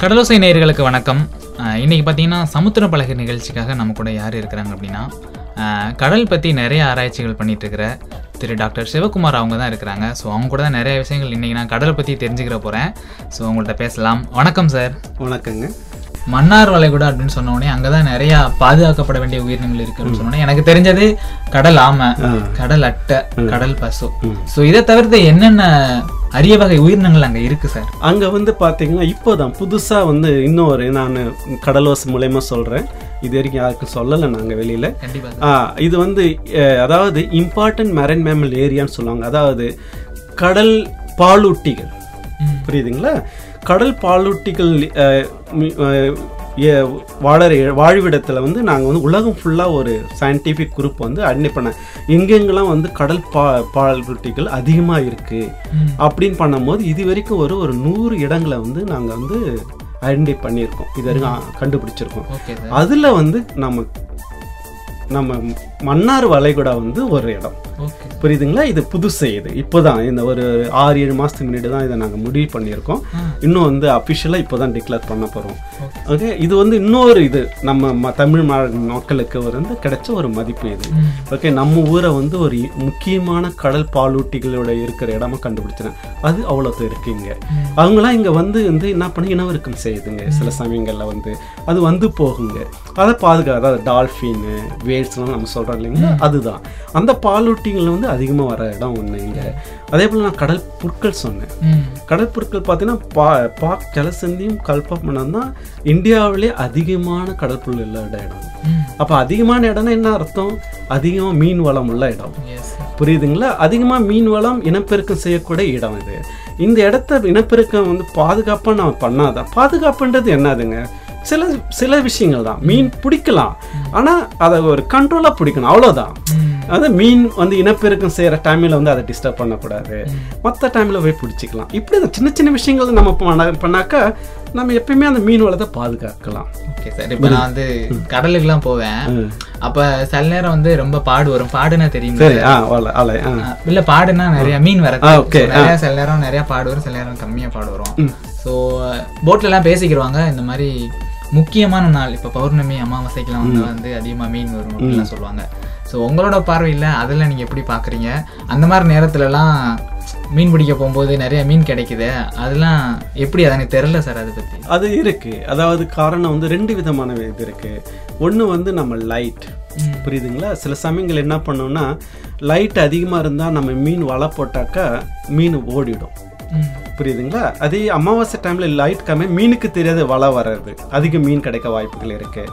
கடலோசை நேயர்களுக்கு வணக்கம். அஹ் இன்னைக்கு பார்த்தீங்கன்னா சமுத்திர பலகை நிகழ்ச்சிக்காக நம்ம கூட யார் இருக்கிறாங்க அப்படின்னா கடல் பற்றி நிறைய ஆராய்ச்சிகள் பண்ணிட்டு இருக்கிற திரு டாக்டர் சிவகுமார் அவங்க தான் இருக்கிறாங்க. ஸோ அவங்க கூட தான் நிறைய விஷயங்கள் இன்னைக்கு நான் கடலை பற்றி தெரிஞ்சுக்கிற போகிறேன் ஸோ உங்கள்கிட்ட பேசலாம். வணக்கம் சார் வணக்கங்க. மன்னார் வளைகுடா அப்படின்னு சொன்ன உடனே அங்கே தான் நிறைய பாதுகாக்கப்பட வேண்டிய உயிரினங்கள் இருக்குன்னு சொன்னோன்னே எனக்கு தெரிஞ்சது கடல் ஆமை. கடல் அட்டை கடல் பசு. ஸோ இதை தவிர்த்து என்னென்ன அரிய வகை உயிரினங்கள் அங்கே இருக்கு சார் அங்கே வந்து பார்த்தீங்கன்னா இப்போதான் புதுசாக வந்து இன்னொரு நான் கடலோசை மூலயமா சொல்கிறேன் இது வரைக்கும் யாருக்கும் சொல்லலை நாங்கள் வெளியில். இது வந்து அதாவது இம்பார்ட்டன்ட் மெரைன் மேமல் ஏரியான்னு சொல்லுவாங்க. அதாவது கடல் பாலூட்டிகள். புரியுதுங்களா? கடல் பாலூட்டிகள் வாழற வாழ்விடத்தில் வந்து நாங்கள் வந்து உலகம் ஃபுல்லாக ஒரு சயின்டிஃபிக் குரூப் வந்து ஐடென்டி பண்ண எங்கெங்கெல்லாம் வந்து கடல் பா பாலூட்டிகள் அதிகமாக இருக்குது. அப்படின்னு பண்ணும்போது இது வரைக்கும் ஒரு ஒரு நூறு இடங்களை வந்து நாங்கள் வந்து ஐடென்டி பண்ணியிருக்கோம். இது வரைக்கும் கண்டுபிடிச்சிருக்கோம். அதில் வந்து நம்ம நம்ம மன்னார் வளைகுடா வந்து ஒரு இடம். புரியுதுங்களா? இது புதுசு இது. இப்போதான் இந்த ஒரு ஆறு ஏழு மாதத்துக்கு முன்னாடி தான் இதை நாங்கள் முடிவு பண்ணியிருக்கோம். இன்னும் வந்து அஃபிஷியலாக இப்போ தான் டிக்ளேர் பண்ண போகிறோம் ஓகே. இது வந்து இன்னொரு இது. நம்ம ம- தமிழ் மக்களுக்கு வந்து கிடைச்ச ஒரு மதிப்பு இது. ஓகே? நம்ம ஊரை வந்து ஒரு முக்கியமான கடல் பாலூட்டிகளோட இருக்கிற இடமா கண்டுபிடிச்சினேன். அது அவ்வளோத்து இருக்கு இங்க அவங்களாம் இங்க வந்து வந்து என்ன பண்ணி இனவருக்கம் செய்யுதுங்க. சில சமயங்கள்ல வந்து. அது வந்து போகுங்க. அதை பாதுகா அதாவது டால்ஃபின் வேல்ஸ்லாம் நம்ம சொல்றோம் இல்லைங்களா அதுதான். அந்த பாலூட்டிகள் வந்து அதிகமா வர இடம் ஒண்ணு இங்க. அதே போல நான் கடல் புற்கள் சொன்னேன். கடல் புற்கள் பார்த்தீங்கன்னா பா பாக் ஜலசந்தியும் கல்பமனம் தான் இந்தியாவிலே அதிகமான கடல் புல் இல்லாத இடம். அப்போ அதிகமான இடம்னா என்ன அர்த்தம்? அதிகமாக மீன் வளம் உள்ள இடம். புரியுதுங்களா? அதிகமாக மீன் வளம் இனப்பெருக்கம் செய்யக்கூடிய இடம் இது. இந்த இடத்த இனப்பெருக்கம் வந்து பாதுகாப்பாக நம்ம பண்ணாதான் பாதுகாப்புன்றது என்னதுங்க? சில சில விஷயங்கள் தான் மீன் பிடிக்கலாம். ஆனால் அதை ஒரு கண்ட்ரோலாக பிடிக்கணும். அவ்வளோதான். அது மீன் வந்து இனப்பெருக்கம் செய்கிற டைமில் வந்து அதை டிஸ்டர்ப் பண்ணக்கூடாது. மற்ற டைமில் போய் பிடிச்சிக்கலாம். இப்படி தான் சின்ன சின்ன விஷயங்கள் நம்ம பண்ண பண்ணாக்கா நம்ம எப்பயுமே அந்த மீன் வளத்தை பாதுகாக்கலாம். Okay sir. இப்போ நான் வந்து கடலுக்குலாம் போவேன். அப்ப சில நேரம் வந்து ரொம்ப பாடு வரும். பாடுனா தெரியும் இல்ல பாடுனா நிறைய மீன் வர நிறைய சில நேரம் நிறைய பாடு வரும் சில நேரம் கம்மியா பாடு வரும். ஸோ போட்ல எல்லாம் பேசிக்கிருவாங்க. இந்த மாதிரி முக்கியமான நாள். இப்ப பௌர்ணமி அமாவாசைக்கெல்லாம் வந்து வந்து அதிகமா மீன் வரும் அப்படிலாம் சொல்லுவாங்க. ஸோ உங்களோட பார்வையில அதெல்லாம் நீங்க எப்படி பாக்குறீங்க? அந்த மாதிரி நேரத்துல எல்லாம் மீன் பிடிக்க போகும்போது நிறைய மீன் கிடைக்குது அதெல்லாம் எப்படி? அது எனக்கு தெரியல சார் அதை பத்தி. அது இருக்கு. அதாவது காரணம் வந்து ரெண்டு விதமான இது இருக்கு. ஒன்று வந்து நம்ம லைட். புரியுதுங்களா? சில சமயங்கள் என்ன பண்ணோம்னா லைட் அதிகமாக இருந்தால் நம்ம மீன் வலை போட்டாக்கா மீன் ஓடிடும். புரியுதுங்களா? அதே அமாவாசை டைமில் லைட் கம்மி மீனுக்கு தெரியாத வலை வர்றது. அதிக மீன் கிடைக்க வாய்ப்புகள் இருக்கு.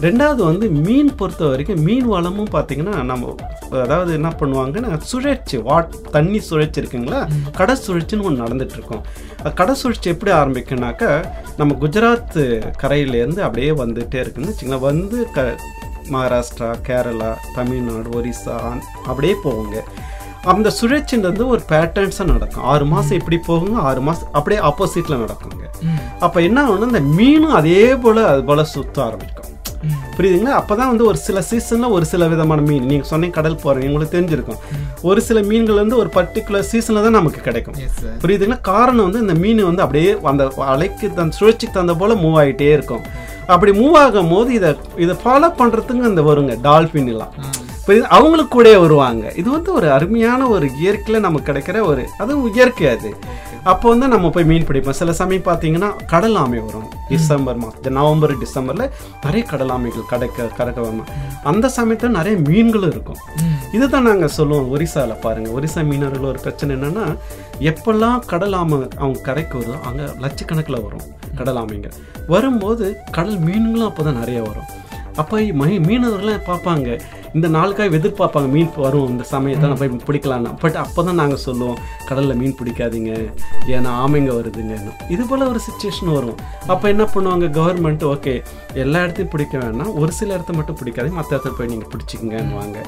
ரெண்டாவது வந்து மீன் பொறுத்த வரைக்கும் மீன் வளமும் பார்த்தீங்கன்னா நம்ம அதாவது என்ன பண்ணுவாங்கன்னா சுழற்சி வாட் தண்ணி சுழற்சி இருக்குங்களா? கடை சுழற்சின்னு ஒன்று அது கடை சுழற்சி எப்படி ஆரம்பிக்குனாக்கா நம்ம குஜராத் கரையிலேருந்து அப்படியே வந்துட்டே இருக்குன்னு வச்சுங்களேன் வந்து க மகாராஷ்டிரா கேரளா தமிழ்நாடு ஒரிசா அப்படியே போகுங்க. அந்த சுழற்சின்றது ஒரு பேட்டர்ன்ஸாக நடக்கும். ஆறு மாதம் இப்படி போகுங்க ஆறு மாதம் அப்படியே ஆப்போசிட்டில் நடக்குங்க. அப்போ என்ன ஆகும்னா இந்த மீனும் அதே போல் அது போல் சுத்த ஆரம்பிக்கும். புரியுதுங்களா? அப்போ தான் வந்து ஒரு சில சீசனில் ஒரு சில விதமான மீன் நீங்கள் சொன்னீங்க கடல் போகிறீங்க உங்களுக்கு தெரிஞ்சிருக்கும். ஒரு சில மீன்கள் வந்து ஒரு பர்டிகுலர் சீசனில் தான் நமக்கு கிடைக்கும். புரியுதுங்களா? காரணம் வந்து இந்த மீன் வந்து அப்படியே அந்த அலைக்கு தன் சுழற்சிக்கு தகுந்த போல் மூவ் ஆகிட்டே இருக்கும். அப்படி மூவ் ஆகும் போது இதை இதை ஃபாலோ பண்ணுறதுக்கு அந்த வருங்க டால்ஃபின் எல்லாம் புரியுது அவங்களுக்கு கூட வருவாங்க. இது வந்து ஒரு அருமையான ஒரு இயற்கையில் நமக்கு கிடைக்கிற ஒரு அதுவும் இயற்கை அது. அப்போ வந்து நம்ம போய் மீன் பிடிப்போம். சில சமயம் பார்த்தீங்கன்னா கடல் ஆமை வரும். டிசம்பர் மாதம் நவம்பர் டிசம்பரில் நிறைய கடல் ஆமைகள் கிடைக்க கடக்க வரும். அந்த சமயத்தில் நிறைய மீன்களும் இருக்கும். இதுதான் நாங்கள் சொல்லுவோம் ஒரிசாவில் பாருங்கள் ஒரிசா மீனவர்கள் ஒரு பிரச்சனை என்னன்னா எப்பெல்லாம் கடல் ஆமை அவங்க கரைக்கு வருதோ அங்கே லட்சக்கணக்கில் வரும் கடல் ஆமைங்க. வரும்போது கடல் மீன்களும் அப்போ தான் நிறைய வரும். அப்போ மை மீனவர்கள்லாம் பார்ப்பாங்க. இந்த நாளுக்காக எதிர்பார்ப்பாங்க மீன் வரும் இந்த சமயத்தை நான் போய் பிடிக்கலான்னு பட் அப்போ தான் நாங்கள் சொல்லுவோம் கடலில் மீன் பிடிக்காதீங்க. ஏன்னா ஆமைங்க வருதுங்க. இது போல் ஒரு சுச்சுவேஷன் வரும். அப்போ என்ன பண்ணுவாங்க? கவர்மெண்ட் ஓகே எல்லா இடத்தையும் பிடிக்க வேணாம். ஒரு சில இடத்த மட்டும் பிடிக்காதீங்க. மற்ற இடத்துல போய் நீங்கள் பிடிச்சிக்கங்கன்னுவாங்க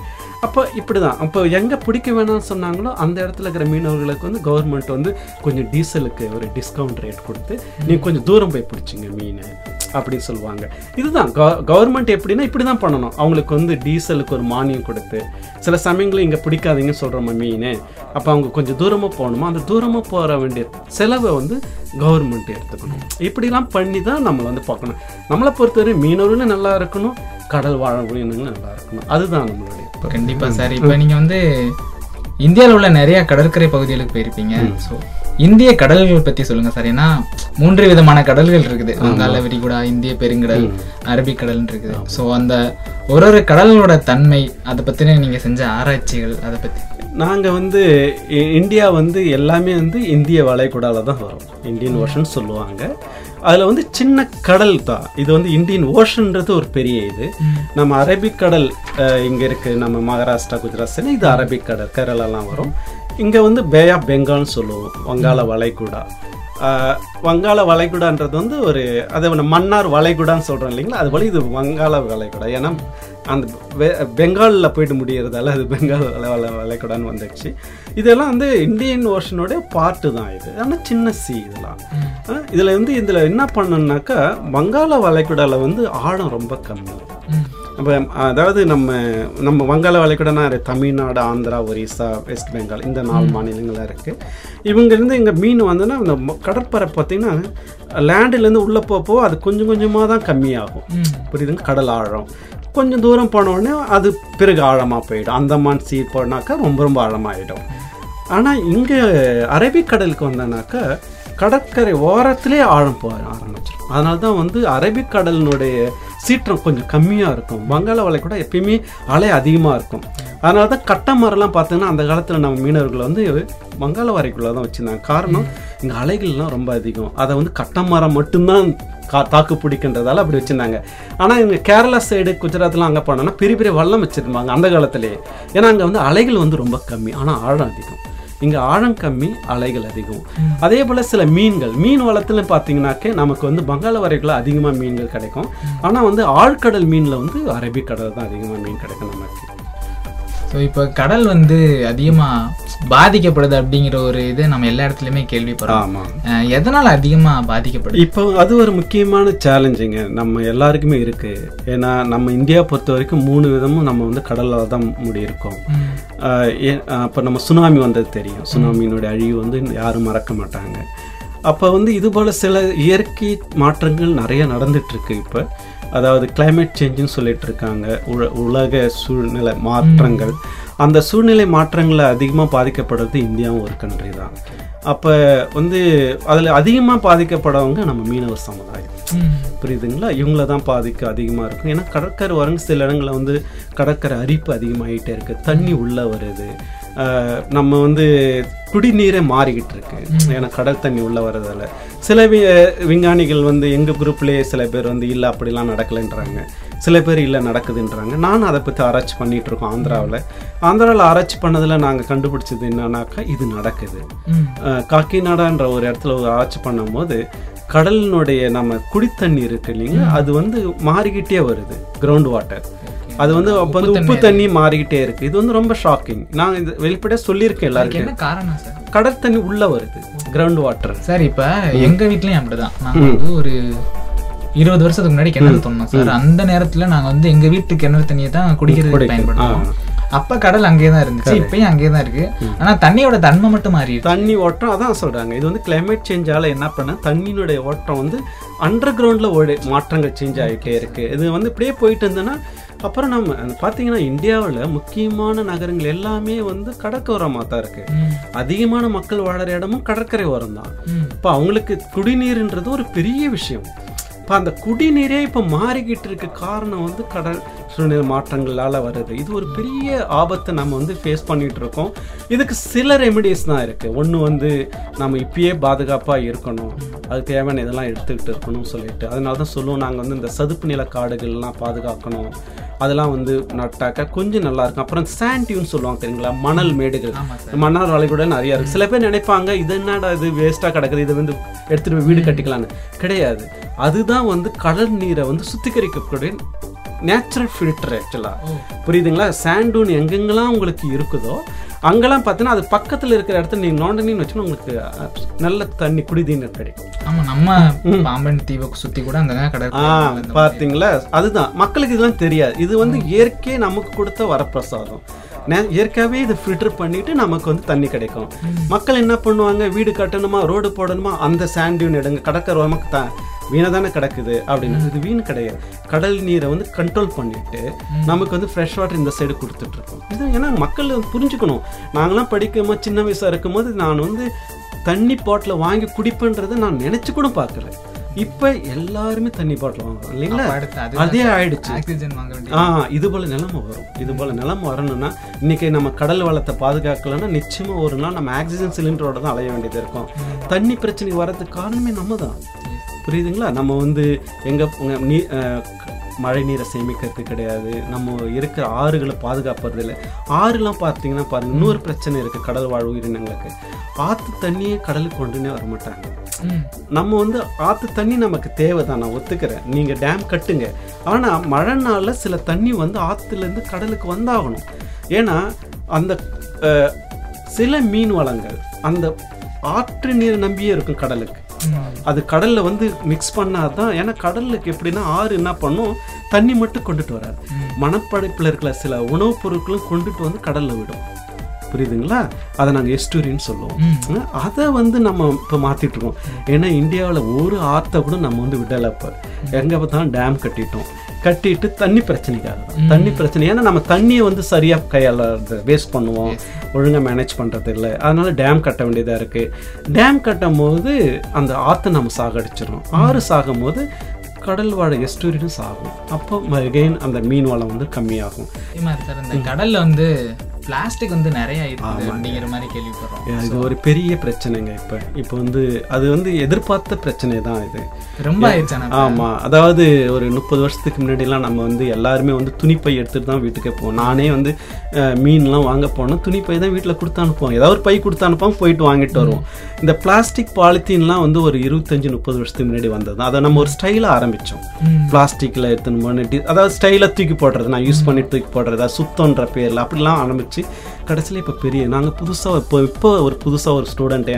அப்போ இப்படி தான் அப்போ எங்கே பிடிக்க வேணாம்னு சொன்னாங்களோ அந்த இடத்துல இருக்கிற மீனவர்களுக்கு வந்து கவர்மெண்ட் வந்து கொஞ்சம் டீசலுக்கு ஒரு டிஸ்கவுண்ட் ரேட் கொடுத்து நீங்கள் கொஞ்சம் தூரம் போய் பிடிச்சிங்க மீன். அப்படி சொல்லுவாங்க. இதுதான் கவர்மெண்ட் எப்படின்னா இப்படி தான் பண்ணணும். அவங்களுக்கு வந்து டீசலுக்கு ஒரு மானியம் கொடுத்து சில சமயங்களில் இங்கே பிடிக்காதீங்கன்னு சொல்கிறோம் மீன். அப்போ அவங்க கொஞ்சம் தூரமாக போகணுமா? அந்த தூரமாக போக வேண்டிய செலவை வந்து கவர்மெண்ட் எடுத்துக்கணும். இப்படிலாம் பண்ணி தான் நம்ம வந்து பார்க்கணும். நம்மளை பொறுத்தவரை மீனவர்களும் நல்லா இருக்கணும் கடல் வாழ உயிரினங்களும் நல்லா இருக்கணும். அதுதான் நம்மளுடைய கண்டிப்பா சார். இப்போ நீங்க வந்து இந்தியாவில் உள்ள நிறைய கடற்கரை பகுதிகளுக்கு போயிருப்பீங்க. ஸோ இந்திய கடல்கள் பத்தி சொல்லுங்க சார். ஏன்னா மூன்று விதமான கடல்கள் இருக்குது. வங்காள விரிகுடா இந்திய பெருங்கடல் அரபிக்கடல்னு இருக்குது. ஸோ அந்த ஒரு ஒரு கடல்களோட தன்மை அதை பத்தின நீங்க செஞ்ச ஆராய்ச்சிகள் அதை பத்தி. நாங்கள் வந்து இந்தியா வந்து எல்லாமே வந்து இந்திய வளைகுடால தான் வரும். இந்தியன் ஓஷன் சொல்லுவாங்க. அதில் வந்து சின்ன கடல் தான். இது வந்து இந்தியன் ஓஷன்ன்றது ஒரு பெரிய இது. நம்ம அரபிக்கடல் இங்கே இருக்குது நம்ம மகாராஷ்டிரா குஜராத் இது அரபிக்கடல் கேரளாலாம் வரும். இங்கே வந்து பே ஆஃப் பெங்கால்னு சொல்லுவோம் வங்காள வளைகுடா. வங்காள வளைகுடான்றது வந்து ஒரு அதை மன்னார் வளைகுடான்னு சொல்கிறோம் இல்லைங்களா? அது போல இது வங்காள வளைகுடா. ஏன்னா அந்த பெங்கால்ல போயிட்டு முடியறதால அது பெங்கால் வள வள- வளைகுடான்னு வந்துடுச்சு. இதெல்லாம் வந்து இந்தியன் ஓஷனோட பார்ட்டு தான் இது. ஆனால் சின்ன சி இதெல்லாம். இதுல வந்து இதில் என்ன பண்ணணும்னாக்கா வங்காள வளைகுடால வந்து ஆழம் ரொம்ப கம்மி. நம்ம அதாவது நம்ம நம்ம வங்காள வளைகுடானா தமிழ்நாடு ஆந்திரா ஒரிசா வெஸ்ட் பெங்கால் இந்த நாலு மாநிலங்கள்லாம் இருக்குது இவங்கேருந்து இங்கே மீன் வந்தோன்னா அந்த ம- கடற்பரப்பு பார்த்தீங்கன்னா லேண்டுலேருந்து உள்ளே போக போக அது கொஞ்சம் கொஞ்சமாக தான் கம்மியாகும். புரியுதுங்க? கடல் ஆழம். கொஞ்சம் தூரம் போன உடனே அது பிறகு ஆழமாக போயிடும். அந்தமான் சீ போனாக்கா ரொம்ப ரொம்ப ஆழமாயிடும். ஆனால் இங்கே அரபிக்கடலுக்கு வந்தோன்னாக்கா கடற்கரை ஓரத்திலே ஆழம் போக ஆரம்பிச்சிடும். அதனால தான் வந்து அரபிக்கடலினுடைய சீற்றம் கொஞ்சம் கம்மியாக இருக்கும். வங்காள கூட எப்பயுமே அலை அதிகமாக இருக்கும். அதனால தான் கட்டமரம்லாம் பார்த்தீங்கன்னா அந்த காலத்தில் நம்ம மீனவர்களை வந்து வங்காள வரைக்குள்ளே தான் வச்சுருந்தாங்க. காரணம் இங்கே அலைகள்லாம் ரொம்ப அதிகம். அதை வந்து கட்டமரம் மட்டும்தான் கா தாக்கு பிடிக்கின்றதால அப்படி வச்சுருந்தாங்க. ஆனால் இங்கே கேரளா சைடு குஜராத்லாம் அங்கே போனோன்னா பெரிய பெரிய வல்லம் வச்சுருந்தாங்க அந்த காலத்திலே. ஏன்னா அங்கே வந்து அலைகள் வந்து ரொம்ப கம்மி. ஆனால் ஆழம் அதிகம். இங்கே ஆழம் கம்மி அலைகள் அதிகம். அதே போல் சில மீன்கள் மீன் வளத்துல பார்த்தீங்கன்னாக்கே நமக்கு வந்து வங்காள வரைக்குள்ள அதிகமாக மீன்கள் கிடைக்கும். ஆனால் வந்து ஆழ்கடல் மீனில் வந்து அரபிக்கடல் தான் அதிகமாக மீன் கிடைக்கும் நமக்கு. ஸோ இப்போ கடல் வந்து அதிகமா பாதிக்கப்படுது அப்படிங்கிற ஒரு இது நம்ம எல்லா இடத்துலையுமே கேள்விப்படுறோம் எதனால அதிகமா பாதிக்கப்படுது? இப்போ அது ஒரு முக்கியமான சேலஞ்சுங்க நம்ம எல்லாருக்குமே இருக்கு. ஏன்னா நம்ம இந்தியா பொறுத்த வரைக்கும் மூணு விதமும் நம்ம வந்து கடலில் தான் முடியிருக்கோம். அப்போ நம்ம சுனாமி வந்தது தெரியும். சுனாமியினுடைய அழிவு வந்து யாரும் மறக்க மாட்டாங்க. அப்போ வந்து இது போல் சில இயற்கை மாற்றங்கள் நிறைய நடந்துட்டு இருக்கு இப்போ. அதாவது climate சேஞ்சுன்னு சொல்லிட்டு இருக்காங்க. உல உலக சூழ்நிலை மாற்றங்கள். அந்த சூழ்நிலை மாற்றங்களை அதிகமாக பாதிக்கப்படுறது இந்தியாவும் ஒரு கண்ட்ரி தான். அப்போ வந்து அதில் அதிகமாக பாதிக்கப்படவங்க நம்ம மீனவர் சமுதாயம். புரியுதுங்களா? இவங்கள தான் பாதிக்க அதிகமாக இருக்கும். ஏன்னா கடற்கரை வரங்க சில இடங்களில் வந்து கடற்கரை அரிப்பு அதிகமாகிட்டே இருக்கு. தண்ணி உள்ளே வருது. நம்ம வந்து குடிநீரே மாறிக்கிட்டு இருக்கு. ஏன்னா கடல் தண்ணி உள்ளே வர்றதால. சில வி- விஞ்ஞானிகள் வந்து எங்கள் குரூப்லேயே சில பேர் வந்து இல்லை அப்படிலாம் நடக்கலைன்றாங்க. சில பேர் இல்லை நடக்குதுன்றாங்க. நானும் அதை பற்றி ஆராய்ச்சி பண்ணிட்டு இருக்கோம் ஆந்திராவில். ஆந்திராவில் ஆராய்ச்சி பண்ணதில் நாங்கள் கண்டுபிடிச்சது என்னன்னாக்கா இது நடக்குது. காக்கிநாடான்ற ஒரு இடத்துல ஒரு ஆராய்ச்சி பண்ணும்போது கடலினுடைய நம்ம குடித்தண்ணி இருக்கு இல்லைங்களா? அது வந்து மாறிக்கிட்டே வருது. கிரவுண்ட் வாட்டர் அது வந்து அப்போ வந்து உப்பு தண்ணி மாறிக்கிட்டே இருக்கு. இது வந்து ரொம்ப ஷாக்கிங் நான் இது வெளிப்படையாக சொல்லியிருக்கேன் எல்லாருக்கும் என்ன காரணம் சார்? கடல் தண்ணி உள்ள வருது கிரவுண்ட் வாட்டர் சார் இப்ப எங்க வீட்லயும் அப்படிதான். நாங்க வந்து ஒரு இருபது வருஷத்துக்கு முன்னாடி கிணறு தோணும் சார். அந்த நேரத்துல நாங்க வந்து எங்க வீட்டு கிணறு தண்ணியை தான் குடிக்கிறதுக்கு பயன்படுத்துவோம். அப்ப கடல் அங்கேயே தான் இருந்துச்சு இப்பயும் அங்கேயே தான் இருக்கு. ஆனா தண்ணியோட தன்மை மட்டும் மாறிடுச்சு தண்ணி ஓட்டம் அதான் சொல்றாங்க. இது வந்து கிளைமேட் சேஞ்சால என்ன பண்ண தண்ணியினுடைய ஓட்டம் வந்து அண்டர் கிரவுண்ட்ல ஓடி மாற்றங்கள் சேஞ்ச் ஆகிட்டே இருக்கு. இது வந்து இப்படியே போயிட்டு இருந்ததுன்னா அப்புறம் நம்ம பார்த்தீங்கன்னா இந்தியாவில் முக்கியமான நகரங்கள் எல்லாமே வந்து கடற்கோரமாக தான் இருக்கு. அதிகமான மக்கள் வாழற இடமும் கடற்கரை ஓரம் தான். இப்போ அவங்களுக்கு குடிநீர்ன்றது ஒரு பெரிய விஷயம் இப்போ அந்த குடிநீரே இப்போ மாறிக்கிட்டு இருக்க காரணம் வந்து கடல் சூழ்நிலை மாற்றங்களால் வருது. இது ஒரு பெரிய ஆபத்தை நம்ம வந்து ஃபேஸ் பண்ணிட்டு இருக்கோம் இதுக்கு சில ரெமெடிஸ் தான் இருக்குது ஒன்று வந்து நம்ம இப்பயே பாதுகாப்பாக இருக்கணும். அதுக்கு தேவையான இதெல்லாம் எடுத்துக்கிட்டு இருக்கணும்னு சொல்லிட்டு. அதனால தான் சொல்லுவோம். நாங்கள் வந்து இந்த சதுப்பு நில காடுகள்லாம் பாதுகாக்கணும். அதெல்லாம் வந்து நட்டாக்க கொஞ்சம் நல்லா இருக்கும். அப்புறம் சாண்ட் டியூன் சொல்லுவாங்க தெரியுங்களா? மணல் மேடுகள். மன்னார் வளைகுடா நிறைய இருக்கு. சில பேர் நினைப்பாங்க இது என்னடா இது? வேஸ்டா கிடக்குது. இதை வந்து எடுத்துட்டு போய் வீடு கட்டிக்கலாம்னு. கிடையாது. அதுதான் வந்து கடல் நீரை வந்து சுத்திகரிக்கக்கூடிய நேச்சுரல் ஃபில்டர் ஆக்சுவலா ஓ. புரியுதுங்களா? சாண்டூன் எங்கெங்கெல்லாம் உங்களுக்கு இருக்குதோ அங்கெல்லாம் பார்த்தீங்கன்னா அது பக்கத்தில் இருக்கிற இடத்துல நீங்கள் நோண்டனின்னு வச்சுன்னா உங்களுக்கு நல்ல தண்ணி குடிதண்ணீர் கிடைக்கும். ஆமா நம்ம பாம்பன் தீவை சுத்தி கூட அங்கங்க ஆ கடற்கரை பார்த்தீங்களா அதுதான். மக்களுக்கு இதெல்லாம் தெரியாது. இது வந்து இயற்கை நமக்கு கொடுத்த வரப்பிரசாதம். இயற்கையாவே இது ஃபில்டர் பண்ணிட்டு நமக்கு வந்து தண்ணி கிடைக்கும். மக்கள் என்ன பண்ணுவாங்க? வீடு கட்டணுமா? ரோடு போடணுமா? அந்த சாண்டியூன் எடுங்க. கடற்கரை நமக்கு தான் வீணை தானே கிடக்குது அப்படின்னு. இது வீண் கிடையாது. கடல் நீரை வந்து கண்ட்ரோல் பண்ணிட்டு நமக்கு வந்து ஃப்ரெஷ் வாட்டர் இந்த சைடு கொடுத்துட்டு இருக்கோம். இது ஏன்னா மக்கள் புரிஞ்சுக்கணும். நாங்களாம் படிக்கும்போது சின்ன வயசா இருக்கும்போது நான் வந்து தண்ணி பாட்டில் வாங்கி குடிப்பேன்றதை நான் நினைச்சு கூட பார்க்கல. இப்போ எல்லாருமே தண்ணி பாட்டில் வாங்குறோம் இல்லைங்களா? அது ஆயிடுச்சு. ஆ இது போல நிலைமை வரும். இது போல நிலைமை வரணும்னா இன்னைக்கு நம்ம கடல் வளத்தை பாதுகாக்கலன்னா நிச்சயமா ஒரு நாள் நம்ம ஆக்சிஜன் சிலிண்டரோட தான் அலைய வேண்டியது இருக்கும். தண்ணி பிரச்சனை வர்றதுக்கு காரணமே நம்ம தான் புரியுதுங்களா? நம்ம வந்து எங்க நீ மழை நீரை சேமிக்கிறது கிடையாது. நம்ம இருக்கிற ஆறுகளை பாதுகாப்பது இல்லை ஆறுலாம் பார்த்தீங்கன்னா பாருங்க இன்னொரு பிரச்சனை இருக்கு கடல் வாழ் உயிரினங்களுக்கு. ஆத்து தண்ணியே கடலுக்கு கொண்டுனே வர மாட்டாங்க. நம்ம வந்து ஆத்து தண்ணி நமக்கு தேவை தான் நான் ஒத்துக்கிறேன். நீங்கள் டேம் கட்டுங்க. ஆனால் மழை நாளில் சில தண்ணி வந்து ஆற்றுலேருந்து கடலுக்கு வந்தாகணும். ஏன்னா அந்த சில மீன் வளங்கள் அந்த ஆற்று நீர் நம்பியே இருக்கும் கடலுக்கு. அது கடல்ல வந்து மிக்ஸ் பண்ணாதான் ஏன்னா கடலுக்கு எப்படின்னா ஆறு என்ன பண்ணும்? தண்ணி மட்டும் கொண்டுட்டு வராது. மணப்படைப்பில் இருக்கிற சில உணவுப் பொருட்களும் கொண்டுட்டு வந்து கடல்ல விடும். புரியுதுங்களா? அதை நாங்கள் எஸ்டூரின்னு சொல்லுவோம். அதை வந்து நம்ம இப்போ மாற்றிட்டு இருக்கோம். ஏன்னா இந்தியாவில் ஒரு ஆற்றை கூட நம்ம வந்து விடலை இப்போ. எங்கே பார்த்தாலும் டேம் கட்டிட்டோம். கட்டிட்டு தண்ணி பிரச்சனைக்காக தான். தண்ணி பிரச்சனை. ஏன்னா நம்ம தண்ணியை வந்து சரியாக கையாளறது வேஸ்ட் பண்ணுவோம். ஒழுங்காக மேனேஜ் பண்ணுறது இல்லை. அதனால டேம் கட்ட வேண்டியதாக இருக்குது டேம் கட்டும் போது அந்த ஆற்றை நம்ம சாகடிச்சிடும் ஆறு சாகும் போது கடல் வாழ எஸ்டூரினும் சாகும். அப்போ அகைன் அந்த மீன் வளம் வந்து கம்மியாகும். சார் இந்த கடல்ல வந்து பிளாஸ்டிக் வந்து நிறைய அப்படிங்கிற மாதிரி கேள்விப்படுறோம். இது ஒரு பெரிய பிரச்சனைங்க இப்போ. இப்போ வந்து அது வந்து எதிர்பார்த்த பிரச்சனை தான் இது. ரொம்ப ஆயிடுச்சு ஆனா ஆமா அதாவது ஒரு முப்பது வருஷத்துக்கு முன்னாடிலாம் நம்ம வந்து எல்லாருமே வந்து துணிப்பை எடுத்துட்டு தான் வீட்டுக்கே போவோம். நானே வந்து மீன்லாம் வாங்க போனோம் துணிப்பை தான் வீட்டில் கொடுத்து அனுப்புவோம் ஏதாவது ஒரு பை கொடுத்து அனுப்போம் போயிட்டு வாங்கிட்டு வருவோம். இந்த பிளாஸ்டிக் பாலித்தீன்லாம் வந்து ஒரு இருபத்தஞ்சு முப்பது வருஷத்துக்கு முன்னாடி வந்தது. அதை நம்ம ஒரு ஸ்டைலாக ஆரம்பிச்சோம். ம். பிளாஸ்டிக்கில் எடுத்துன்னு அதாவது ஸ்டைலாக தூக்கி போடுறது. நான் யூஸ் பண்ணிட்டு தூக்கி போடுறது. அது சுத்தம்ன்ற பேரில் அப்படிலாம் ஆரம்பிச்சு கடைசியில் இப்போ பெரிய நாங்கள் புதுசாக இப்போ இப்போ ஒரு புதுசாக ஒரு ஸ்டூடெண்ட்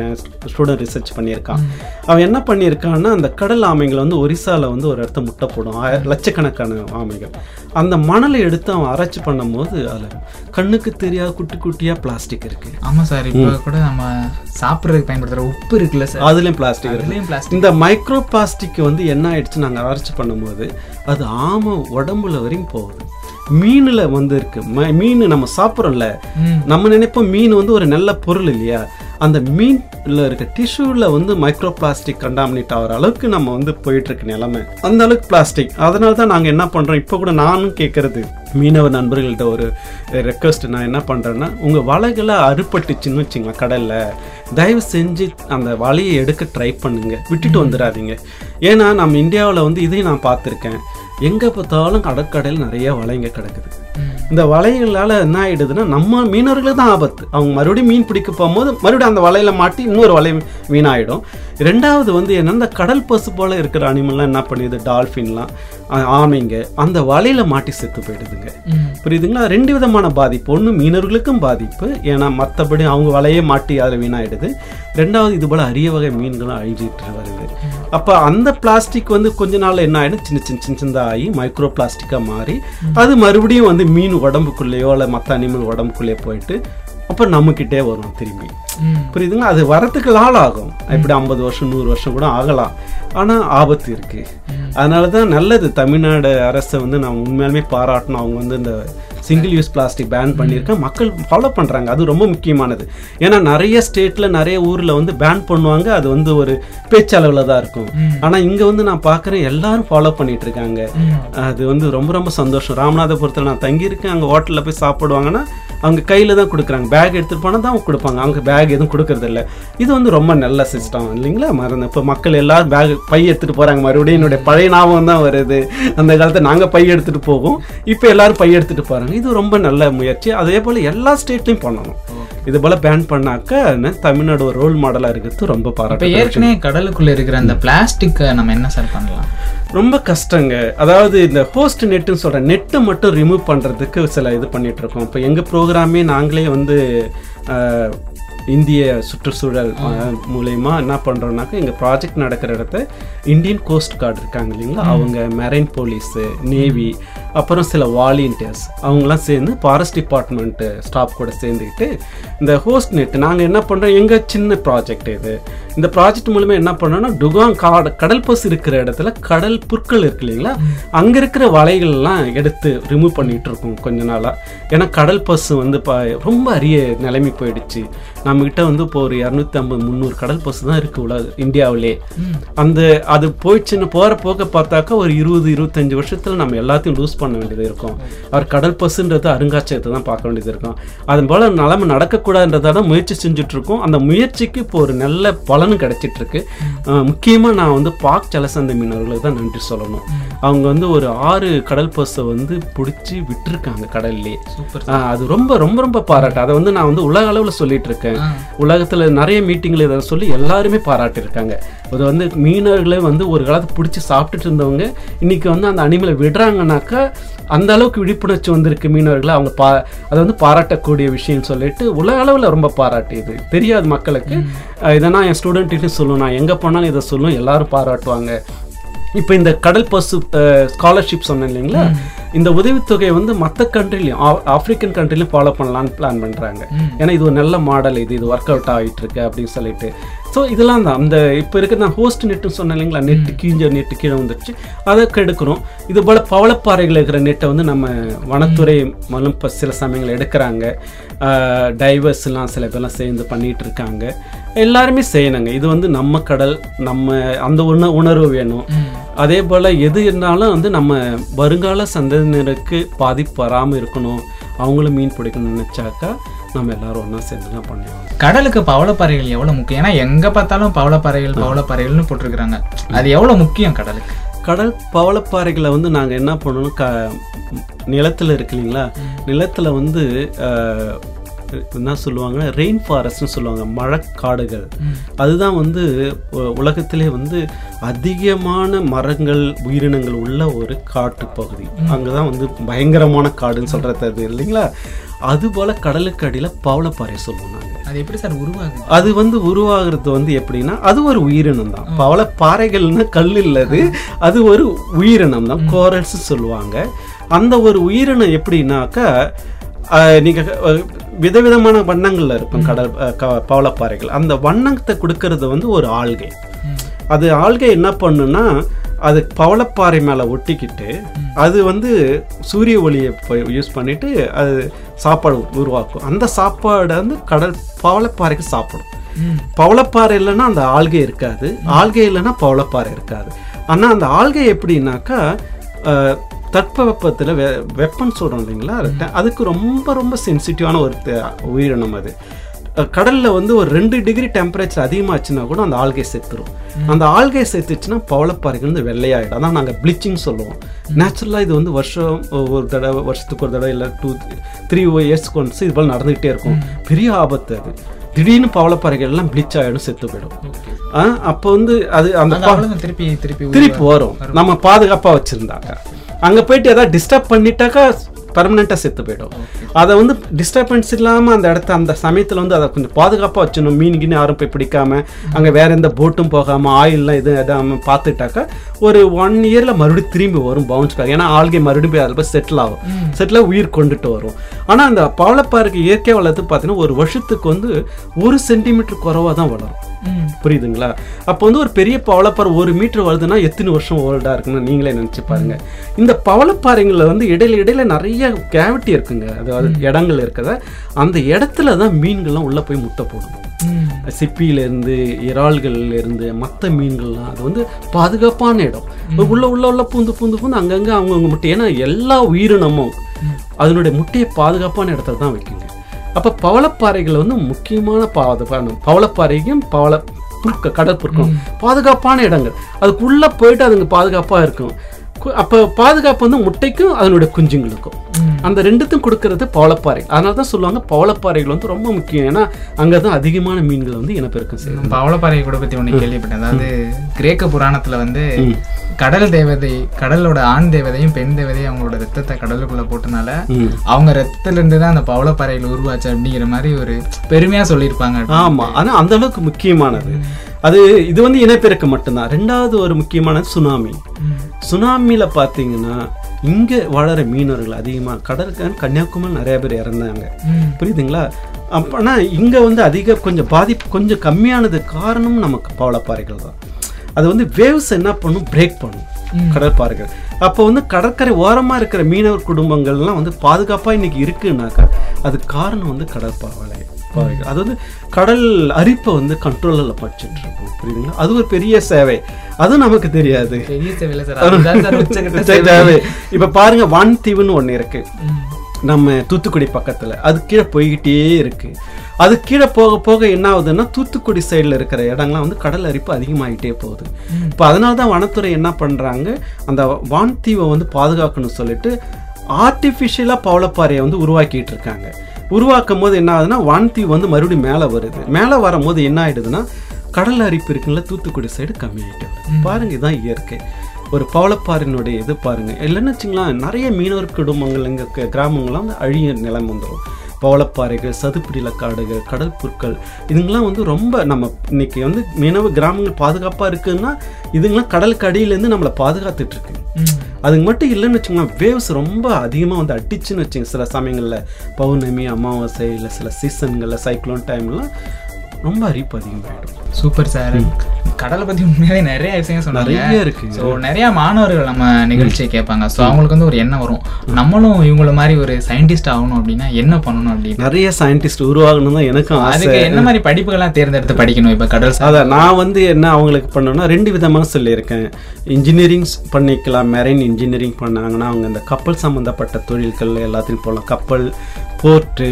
ஸ்டூடெண்ட் ரிசர்ச் பண்ணியிருக்கான். அவன் என்ன பண்ணியிருக்கான்னா அந்த கடல் ஆமைகள் வந்து ஒரிசால வந்து ஒரு இடத்த முட்டை போடும். லட்சக்கணக்கான ஆமைகள். அந்த மணலை எடுத்து அவன் அரைச்சி பண்ணும்போது அதில் கண்ணுக்கு தெரியாத குட்டி குட்டியாக பிளாஸ்டிக் இருக்கு. ஆமா சார் இப்போ கூட நம்ம சாப்பிட்றதுக்கு பயன்படுத்துற உப்பு இருக்குல்ல சார். அதுலேயும் பிளாஸ்டிக் அதுலயும் பிளாஸ்டிக் இந்த மைக்ரோ பிளாஸ்டிக் வந்து என்ன ஆயிடுச்சு நாங்கள் அரைச்சி பண்ணும்போது அது ஆமை உடம்புல வரையும் போகுது. மீனில் வந்து இருக்கு. மீன் நம்ம சாப்பிட்றோம்ல. நம்ம நினைப்போம் மீன் வந்து ஒரு நல்ல பொருள் இல்லையா? அந்த மீன்ல இருக்க டிஷ்யூல வந்து மைக்ரோ பிளாஸ்டிக் கண்டாமினேட் ஆகிற அளவுக்கு நம்ம வந்து போயிட்டு இருக்கு நிலைமை. அந்த அளவுக்கு பிளாஸ்டிக் அதனால தான் நாங்கள் என்ன பண்ணுறோம் இப்போ கூட நானும் கேட்கறது மீனவ நண்பர்கள்ட்ட ஒரு ரெக்வஸ்ட் நான் என்ன பண்ணுறேன்னா உங்கள் வலைகளை அறுப்பட்டுச்சுன்னு வச்சுங்களேன் கடலில். தயவு செஞ்சு அந்த வலையை எடுக்க ட்ரை பண்ணுங்க. விட்டுட்டு வந்துடாதீங்க. ஏன்னா நம்ம இந்தியாவில் வந்து இதையும் நான் பார்த்துருக்கேன். எங்கே பார்த்தாலும் கடற்கரையில் நிறைய வலைங்க கிடக்குது. இந்த வலைகளால் என்ன ஆயிடுதுன்னா நம்ம மீனவர்களுக்கு தான் ஆபத்து. அவங்க மறுபடியும் மீன் பிடிக்க போகும்போது மறுபடியும் அந்த வலையில மாட்டி இன்னொரு வலை வீணாயிடும். ரெண்டாவது வந்து என்ன இந்த கடல் பசு போல இருக்கிற அனிமல்லாம் என்ன பண்ணுது? டால்ஃபின்லாம் ஆமைங்க அந்த வலையில மாட்டி செத்து போயிடுதுங்க. புரியுதுங்களா? ரெண்டு விதமான பாதிப்பு. ஒன்று மீனவர்களுக்கும் பாதிப்பு. ஏன்னா மற்றபடி அவங்க வலையே மாட்டி அதில் வீணாயிடுது. ரெண்டாவது இது போல அரிய வகை மீன்களும் அழிஞ்சிட்டு வருது. அப்போ அந்த பிளாஸ்டிக் வந்து கொஞ்ச நாள் என்ன ஆயிடும்? சின்ன சின்ன சின்ன சின்னதாக ஆகி மைக்ரோ பிளாஸ்டிக்காக மாறி அது மறுபடியும் வந்து மீன் உடம்புக்குள்ளேயோ இல்லை மற்ற அனிமல் உடம்புக்குள்ளேயே போயிட்டு அப்போ நம்மக்கிட்டே வரும் திரும்பி. ம். புரியுதுங்களா? அது வரத்துக்கு நாள் ஆகும் இப்படி ஐம்பது வருஷம் நூறு வருஷம் கூட ஆகலாம். ஆனால் ஆபத்து இருக்கு. அதனால தான் நல்லது. தமிழ்நாடு அரசை வந்து நான் உண்மையாலுமே பாராட்டணும். அவங்க வந்து இந்த சிங்கிள் யூஸ் பிளாஸ்டிக் பேன் பண்ணியிருக்கேன் மக்கள் ஃபாலோ பண்ணுறாங்க அது ரொம்ப முக்கியமானது. ஏன்னா நிறைய ஸ்டேட்டில் நிறைய ஊரில் வந்து பேன் பண்ணுவாங்க. அது வந்து ஒரு பேச்சளவில் தான் இருக்கும். ஆனால் இங்கே வந்து நான் பார்க்குறேன் எல்லாரும் ஃபாலோ பண்ணிட்டு இருக்காங்க. அது வந்து ரொம்ப ரொம்ப சந்தோஷம். ராமநாதபுரத்தில் நான் தங்கியிருக்கேன். அங்கே ஹோட்டலில் போய் சாப்பிடுவாங்கன்னா அவங்க கையில் தான் கொடுக்குறாங்க. பேக் எடுத்துகிட்டு போனால் தான் கொடுப்பாங்க. அவங்க பேக் எதுவும் கொடுக்கறது இல்ல இது வந்து ரொம்ப நல்ல சிஸ்டம் இல்லைங்களா? மறந்து இப்போ மக்கள் எல்லாரும் பேக் பை எடுத்துகிட்டு போகிறாங்க மறுபடியும் என்னுடைய பழைய ஞாபகம் தான் வருது. அந்த காலத்தில் நாங்கள் பை எடுத்துகிட்டு போவோம். இப்போ எல்லாரும் பை எடுத்துகிட்டு போகிறாங்க இது ரொம்ப நல்ல முயற்சி. அதே போல் எல்லா ஸ்டேட்லையும் பண்ணணும். இது போல் பேன் பண்ணாக்க தமிழ்நாடு ஒரு ரோல் மாடலாக இருக்கிறது ரொம்ப பாராட்டு ஏற்கனவே கடலுக்குள்ள இருக்கிற அந்த பிளாஸ்டிக் நம்ம என்ன சார் பண்ணலாம்? ரொம்ப கஷ்டங்க. அதாவது இந்த ஹோஸ்ட் நெட்டுன்னு சொல்ற நெட்டை மட்டும் ரிமூவ் பண்றதுக்கு சில இது பண்ணிட்டு இருக்கோம். இப்போ எங்க ப்ரோக்ராமே பூராமே நாங்களே வந்து இந்திய சுற்றுச்சூழல் மூலயமா என்ன பண்றோம்னாக்கா எங்க ப்ராஜெக்ட் நடக்கிற இடத்த இந்தியன் கோஸ்ட் கார்டு இருக்காங்க இல்லைங்களா? அவங்க மெரைன் போலீஸு நேவி அப்புறம் சில வாலண்டியர்ஸ் அவங்களாம் சேர்ந்து ஃபாரஸ்ட் டிபார்ட்மெண்ட் ஸ்டாஃப் கூட சேர்ந்துக்கிட்டு இந்த ஹோஸ்ட் நெட் நாங்கள் என்ன பண்ணுறோம் எங்கள் சின்ன ப்ராஜெக்ட் இது? இந்த ப்ராஜெக்ட் மூலமா என்ன பண்ணோம்னா டுகாங் காடு கடல் பசு இருக்கிற இடத்துல கடல் புற்கள் இருக்கு இல்லைங்களா? அங்கே இருக்கிற வலைகள்லாம் எடுத்து ரிமூவ் பண்ணிட்டு இருக்கோம் கொஞ்ச நாளாக ஏன்னா கடல் பசு வந்து பா ரொம்ப அரிய நிலைமை போயிடுச்சு. நம்மக்கிட்ட வந்து இப்போ ஒரு இரநூத்தி ஐம்பது முந்நூறு கடல் பசு தான் இருக்கு உலக இந்தியாவிலே. அந்த அது போயிடுச்சுன்னு போகிற போக்க பார்த்தாக்கா ஒரு இருபது இருபத்தஞ்சு வருஷத்தில் நம்ம எல்லாத்தையும் லூஸ் பண்ண வேண்டியது இருக்கும். அவர் கடல் பசுன்றது அருங்காட்சியகத்தை தான் பார்க்க வேண்டியது இருக்கும். அதன் போல நிலைமை நடக்கக்கூடாதுன்றதை தான் முயற்சி செஞ்சுட்டு இருக்கோம் அந்த முயற்சிக்கு இப்போ ஒரு நல்ல பலனும் கிடைச்சிட்டு இருக்கு அஹ் முக்கியமா நான் வந்து பாக் ஜலசந்தை மீனவர்களுக்கு தான் நன்றி சொல்லணும். அவங்க வந்து ஒரு ஆறு கடல் பசை வந்து பிடிச்சி விட்டுருக்காங்க கடல்லே. அது ரொம்ப ரொம்ப ரொம்ப பாராட்டு. அதை வந்து நான் வந்து உலக அளவில் சொல்லிட்டு இருக்கேன். உலகத்துல நிறைய மீட்டிங்ல இதை சொல்லி எல்லாருமே பாராட்டியிருக்காங்க. அது வந்து மீனவர்களே வந்து ஒரு காலத்து பிடிச்சி சாப்பிட்டுட்டு இருந்தவங்க இன்னைக்கு வந்து அந்த அனிமலை விடுறாங்கனாக்கா அந்த அளவுக்கு விழிப்புணர்ச்சி வந்திருக்கு மீனவர்களை. அவங்க பா அதை வந்து பாராட்டக்கூடிய விஷயம் சொல்லிட்டு உலக அளவில் ரொம்ப பாராட்டியது. தெரியாது மக்களுக்கு. இதை நான் என் ஸ்டூடெண்ட்கிட்டையும் சொல்லுவேன் நான் எங்கே போனாலும் இதை சொல்லுவேன் எல்லாரும் பாராட்டுவாங்க. இப்போ இந்த கடல் பசு ஸ்காலர்ஷிப் சொன்னேன் இல்லைங்களா? இந்த உதவித்தொகையை வந்து மற்ற கண்ட்ரிலையும் ஆப்பிரிக்கன் கண்ட்ரிலையும் ஃபாலோ பண்ணலான்னு பிளான் பண்ணுறாங்க ஏன்னா இது ஒரு நல்ல மாடல் இது இது ஒர்க் அவுட் ஆகிட்டு இருக்கு அப்படின்னு சொல்லிட்டு. ஸோ இதெல்லாம் தான். அந்த இப்போ இருக்கிற நான் ஹோஸ்ட் நெட்டுன்னு சொன்னேன் இல்லைங்களா? நெட்டு கீஞ்ச நெட்டு கீழே வந்துருச்சு. அதை எடுக்கிறோம் இது போல் பவளப்பாறைகள் இருக்கிற நெட்டை வந்து நம்ம வனத்துறை மூலம் இப்போ சில சமயங்கள் எடுக்கிறாங்க. டைவர்ஸ்லாம் சில பேர்லாம் சேர்ந்து பண்ணிட்டு இருக்காங்க எல்லாருமே செய்யணுங்க. இது வந்து நம்ம கடல் நம்ம அந்த உண உணர்வு வேணும். அதே போல் எது இருந்தாலும் வந்து நம்ம வருங்கால சந்ததியினருக்கு பாதிப்பு வராமல் இருக்கணும். அவங்களும் மீன் பிடிக்கணும்னு நினச்சாக்கா நம்ம எல்லாரும் ஒன்றா சேர்ந்து தான் பண்ணுவோம் கடலுக்கு பவளப்பாறைகள் எவ்வளவு முக்கியம்? ஏன்னா எங்க பார்த்தாலும் பவளப்பாறைகள் பவளப்பாறைகள்னு போட்டிருக்கிறாங்க. அது எவ்வளவு முக்கியம் கடலுக்கு? கடல் பவளப்பாறைகளை வந்து நாங்கள் என்ன பண்ணணும்? க நிலத்தில் இருக்கு இல்லைங்களா? நிலத்தில் வந்து என்ன சொல்லுவாங்க ரெயின் ஃபாரஸ்ட்னு சொல்லுவாங்க மழைக்காடுகள். அதுதான் வந்து உலகத்திலே வந்து அதிகமான மரங்கள் உயிரினங்கள் உள்ள ஒரு காட்டு பகுதி அங்கே தான் வந்து பயங்கரமான காடுன்னு சொல்கிறது அது இல்லைங்களா? அதுபோல் கடலுக்கு அடியில் பவளப்பாறை சொல்லுவோம் நாங்கள் அது எப்படி சார் உருவாகுது? அது வந்து உருவாகிறது வந்து எப்படின்னா அது ஒரு உயிரினம் தான். பவள பாறைகள்னா கல் இல்லது அது. ஒரு உயிரினம் தான். கோரல்ஸ் சொல்லுவாங்க. அந்த ஒரு உயிரினம் எப்படின்னாக்கா அஹ், நீங்க அஹ், விதவிதமான வண்ணங்கள்ல இருக்கும் கடல் க- பவளப்பாறைகள். அந்த வண்ணத்தை கொடுக்கறது வந்து ஒரு ஆள்கை. அது ஆள்கை என்ன பண்ணுன்னா அது பவளப்பாறை மேலே ஒட்டிக்கிட்டு அது வந்து சூரிய ஒளியை யூஸ் பண்ணிட்டு அது சாப்பாடு உருவாக்கும். அந்த சாப்பாடை வந்து கடல் பவளப்பாறைக்கு சாப்பிடும். பவளப்பாறை இல்லைன்னா அந்த ஆல்கை இருக்காது. ஆல்கை இல்லைன்னா பவளப்பாறை இருக்காது. ஆனால் அந்த ஆல்கை எப்படின்னாக்கா தட்பவெப்பத்தில் வெ வெப்பம் சொல்கிறோம் இல்லைங்களா? அதுக்கு ரொம்ப ரொம்ப சென்சிட்டிவான ஒரு உயிரினம் அது. கடல்ல வந்து ஒரு ரெண்டு டிகிரி டெம்பரேச்சர் அதிகமாச்சுன்னா கூட அந்த ஆல்கை செத்துரும். அந்த ஆல்கை செத்துச்சுன்னா பவளப்பாறைகள் வந்து வெள்ளையாயிடும். அதான் நாங்கள் ப்ளீச்சிங் சொல்லுவோம். நேச்சுரலாக இது வந்து வருஷம் ஒரு தடவை வருஷத்துக்கு ஒரு தடவை இல்லை டூ த்ரீ இயர்ஸ்க்கு ஒன்ஸ் இது போல் நடந்துகிட்டே இருக்கும். பெரிய ஆபத்து அது. திடீர்னு பவளப்பாறைகள் எல்லாம் ப்ளீச் ஆகிடும் செத்து போயிடும். அப்போ வந்து அது அந்த திருப்பி திருப்பி திருப்பி வரும். நம்ம பாதுகாப்பா வச்சிருந்தாக்க அங்க போயிட்டு ஏதாவது டிஸ்டர்ப் பண்ணிட்டாக்கா பர்மனெண்ட்டாக செத்து போயிடும். அதை வந்து டிஸ்டர்பன்ஸ் இல்லாம அந்த இடத்த அந்த சமயத்துல வந்து அதை கொஞ்சம் பாதுகாப்பா வச்சிடணும் மீன் கிணி யாரும் போய் பிடிக்காம அங்க வேற எந்த போட்டும் போகாம ஆயில்லாம் எதுவும் எதாம பார்த்துட்டாக்கா ஒரு ஒன் இயர்ல மறுபடியும் திரும்பி வரும் பவுன்ஸ் பேக் ஏன்னா ஆல்கே மறுபடியும் அதில் போய் செட்டில் ஆகும். செட்டில் உயிர் கொண்டுட்டு வரும். ஆனா அந்த பவளப்பாருக்கு இயற்கை வளர்த்து பார்த்தீங்கன்னா ஒரு வருஷத்துக்கு வந்து ஒரு சென்டிமீட்டர் குறைவா தான் வளரும். புரியுதுங்களா? அப்போ வந்து ஒரு பெரிய பவளப்பாறை ஒரு மீட்டர் வருதுன்னா எத்தனை வருஷம் ஓல்டா இருக்குன்னு நீங்களே நினைச்சு பாருங்க. இந்த பவளப்பாறைங்களில் வந்து இடையில இடையில நிறைய கேவிட்டி இருக்குங்க. அதாவது இடங்கள் இருக்குத அந்த இடத்துல தான் மீன்கள்லாம் உள்ள போய் முட்டை போடும். சிப்பியிலேருந்து இறால்கள்ல இருந்து மற்ற மீன்கள்லாம். அது வந்து பாதுகாப்பான இடம். உள்ள உள்ள உள்ள பூந்து பூந்து பூந்து அங்கங்க அவங்கவுங்க முட்டை. ஏன்னா எல்லா உயிரினமும் அதனுடைய முட்டையை பாதுகாப்பான இடத்துல தான் வைக்குங்க. அப்போ பவளப்பாறைகள் வந்து முக்கியமான பாதுகாப்பு பவளப்பாறைக்கும் பவள புற்க கடல் புற்கும் பாதுகாப்பான இடங்கள். அதுக்குள்ள போயிட்டு அதுங்க பாதுகாப்பா இருக்கும். அப்போ பாதுகாப்பு வந்து முட்டைக்கும் அதனுடைய குஞ்சுங்களுக்கும். அந்த ரெண்டுத்தையும் கொடுக்கறது பவளப்பாறை அதனால தான் சொல்லுவாங்க பவளப்பாறைகள் வந்து ரொம்ப முக்கியம். ஏன்னா அங்கே தான் அதிகமான மீன்கள் வந்து இனப்பெருக்கம் செய்யும் பவளப்பாறை கூட பத்தி ஒண்ணு கேள்விப்பட்டேன். அதாவது கிரேக்க புராணத்துல வந்து கடல் தேவதை கடலோட ஆண் தேவதையும் பெண் தேவதையும் அவங்களோட ரத்தத்தை கடலுக்குள்ள போட்டனால. அவங்க ரத்தத்துல இருந்து தான் அந்த பவளப்பாறைகள் உருவாச்சு அப்படிங்கிற மாதிரி ஒரு பெருமையா சொல்லியிருப்பாங்க. ஆமா. ஆனா அந்த அளவுக்கு முக்கியமானது. அது இது வந்து இனப்பெருக்கம் மட்டும்தான். ரெண்டாவது ஒரு முக்கியமானது சுனாமி. சுனாமியில பார்த்தீங்கன்னா இங்க வாழற மீனவர்கள் அதிகமா கடற்கரை கன்னியாகுமரி நிறைய பேர் இறந்தாங்க. புரியுதுங்களா? அப்பனா இங்க வந்து அதிக கொஞ்சம் பாதிப்பு கொஞ்சம் கம்மியானது காரணம் நமக்கு பவளப்பாறைகள் தான். அது வந்து வேவ்ஸ் என்ன பண்ணும்? பிரேக் பண்ணும். கடற்பாறைகள். அப்போ வந்து கடற்கரை ஓரமா இருக்கிற மீனவர் குடும்பங்கள்லாம் வந்து பாதுகாப்பா இன்னைக்கு இருக்குன்னாக்கா அது காரணம் வந்து கடற்பாறை பாறைகள் அது வந்து கடல் அரிப்பை வந்து கண்ட்ரோலில் படிச்சுட்டு இருக்கும் புரியுதுங்களா? அது ஒரு பெரிய சேவை. அதுவும் நமக்கு தெரியாது. சேவை. இப்போ பாருங்க வான்தீவுன்னு ஒன்று இருக்கு. நம்ம தூத்துக்குடி பக்கத்தில். அது கீழே போய்கிட்டே இருக்கு. அது கீழே போக போக என்ன ஆகுதுன்னா தூத்துக்குடி சைடில் இருக்கிற இடங்கள்லாம் வந்து கடல் அரிப்பு அதிகமாகிட்டே போகுது. இப்போ அதனால தான் வனத்துறை என்ன பண்ணுறாங்க அந்த வான்தீவை வந்து பாதுகாக்கணும்னு சொல்லிட்டு ஆர்டிஃபிஷியலாக பவளப்பாறையை வந்து உருவாக்கிட்டு இருக்காங்க. உருவாக்கும் போது என்ன ஆகுதுன்னா வான்தீவு வந்து மறுபடியும் மேலே வருது. மேலே வரும்போது என்ன ஆயிடுதுன்னா கடல் அரிப்பு இருக்குல்ல தூத்துக்குடி சைடு கம்மியாயிட்டு வருது பாருங்க இதுதான் இயற்கை. ஒரு பவளப்பாறையினுடைய இது பாருங்க. இல்லைன்னு வச்சுங்களேன் நிறைய மீனவர் குடும்பங்கள் எங்கள் கிராமங்கள்லாம் வந்து அழிய நிலம் வந்துடும் பவளப்பாறைகள் சதுப்பிடில காடுகள் கடல் புற்கள் இதுங்கெல்லாம் வந்து ரொம்ப நம்ம இன்னைக்கு வந்து மீனவ கிராமங்கள் பாதுகாப்பாக இருக்குன்னா இதுங்கெல்லாம் கடலுக்கு அடியிலேருந்து நம்மளை பாதுகாத்துட்டு இருக்கு. அதுக்கு மட்டும் இல்லைன்னு வச்சுக்கோங்களேன் வேவ்ஸ் ரொம்ப அதிகமாக வந்து அடிச்சுன்னு வச்சுங்க சில சமயங்களில் பௌர்ணமி அமாவாசை இல்லை சில சீசன்களில் சைக்ளோன் டைம்லாம் ரொம்ப அரிப்பு அதிகமாகிடும் சூப்பர் சார் கடலை பத்தி உண்மையாவே நிறைய விஷயம் சொன்னாங்க. நிறைய இருக்கு. ஸோ நிறைய மாணவர்கள் நம்ம நிகழ்ச்சியை கேட்பாங்க. ஸோ அவங்களுக்கு வந்து ஒரு எண்ணம் வரும். நம்மளும் இவங்கள மாதிரி ஒரு சயின்டிஸ்ட் ஆகணும் அப்படின்னா என்ன பண்ணணும் அப்படின்னு? நிறைய சயின்டிஸ்ட் உருவாகணும் தான் எனக்கும் அதுக்கு என்ன மாதிரி படிப்புகள்லாம் தேர்ந்தெடுத்து படிக்கணும் இப்போ கடல் அதான் நான் வந்து என்ன அவங்களுக்கு பண்ணணும்னா ரெண்டு விதமாக சொல்லியிருக்கேன். இன்ஜினியரிங் பண்ணிக்கலாம். மெரைன் இன்ஜினியரிங் பண்ணாங்கன்னா அவங்க இந்த கப்பல் சம்மந்தப்பட்ட தொழில்கள் எல்லாத்தையும் போகலாம் கப்பல் போர்ட்டு